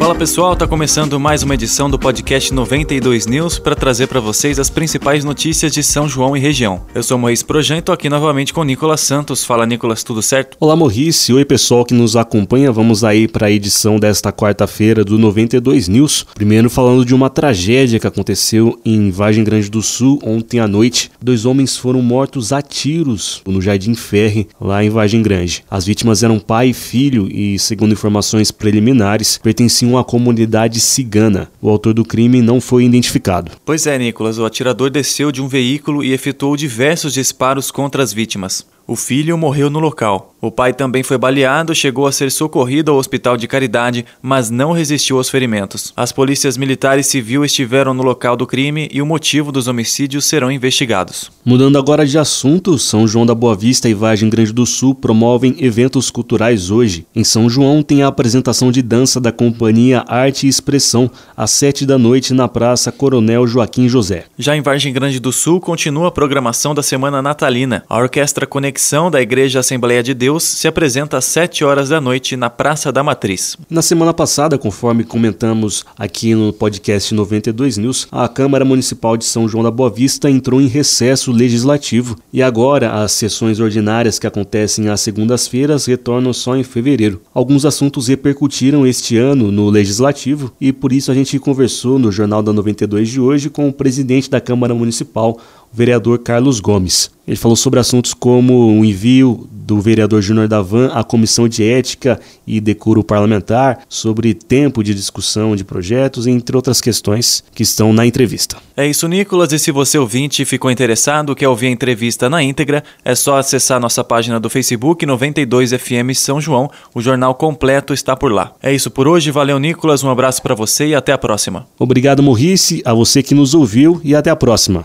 Fala pessoal, tá começando mais uma edição do podcast 92 News para trazer para vocês as principais notícias de São João e região. Eu sou Moisés Projento, aqui novamente com Nicolas Santos. Fala Nicolas, tudo certo? Olá Morrice, oi pessoal que nos acompanha. Vamos aí para a edição desta quarta-feira do 92 News. Primeiro falando de uma tragédia que aconteceu em Vargem Grande do Sul ontem à noite. Dois homens foram mortos a tiros no Jardim Ferre, lá em Vargem Grande. As vítimas eram pai e filho e, segundo informações preliminares, pertenciam uma comunidade cigana. O autor do crime não foi identificado. Pois é, Nicolas, o atirador desceu de um veículo e efetuou diversos disparos contra as vítimas. O filho morreu no local. O pai também foi baleado, chegou a ser socorrido ao hospital de caridade, mas não resistiu aos ferimentos. As polícias militares civil estiveram no local do crime e o motivo dos homicídios serão investigados. Mudando agora de assunto, São João da Boa Vista e Vargem Grande do Sul promovem eventos culturais hoje. Em São João tem a apresentação de dança da companhia Arte e Expressão, às sete da noite na Praça Coronel Joaquim José. Já em Vargem Grande do Sul continua a programação da Semana Natalina. A Orquestra Conexão Conexão da Igreja Assembleia de Deus se apresenta às 7 horas da noite na Praça da Matriz. Na semana passada, conforme comentamos aqui no podcast 92 News, a Câmara Municipal de São João da Boa Vista entrou em recesso legislativo e agora as sessões ordinárias que acontecem às segundas-feiras retornam só em fevereiro. Alguns assuntos repercutiram este ano no legislativo e por isso a gente conversou no Jornal da 92 de hoje com o presidente da Câmara Municipal, vereador Carlos Gomes. Ele falou sobre assuntos como o envio do vereador Júnior Davan à Comissão de Ética e Decoro Parlamentar, sobre tempo de discussão de projetos, entre outras questões que estão na entrevista. É isso, Nicolas. E se você ouvinte ficou interessado, quer ouvir a entrevista na íntegra, é só acessar nossa página do Facebook 92FM São João. O jornal completo está por lá. É isso por hoje. Valeu, Nicolas. Um abraço para você e até a próxima. Obrigado, Morrice, a você que nos ouviu e até a próxima.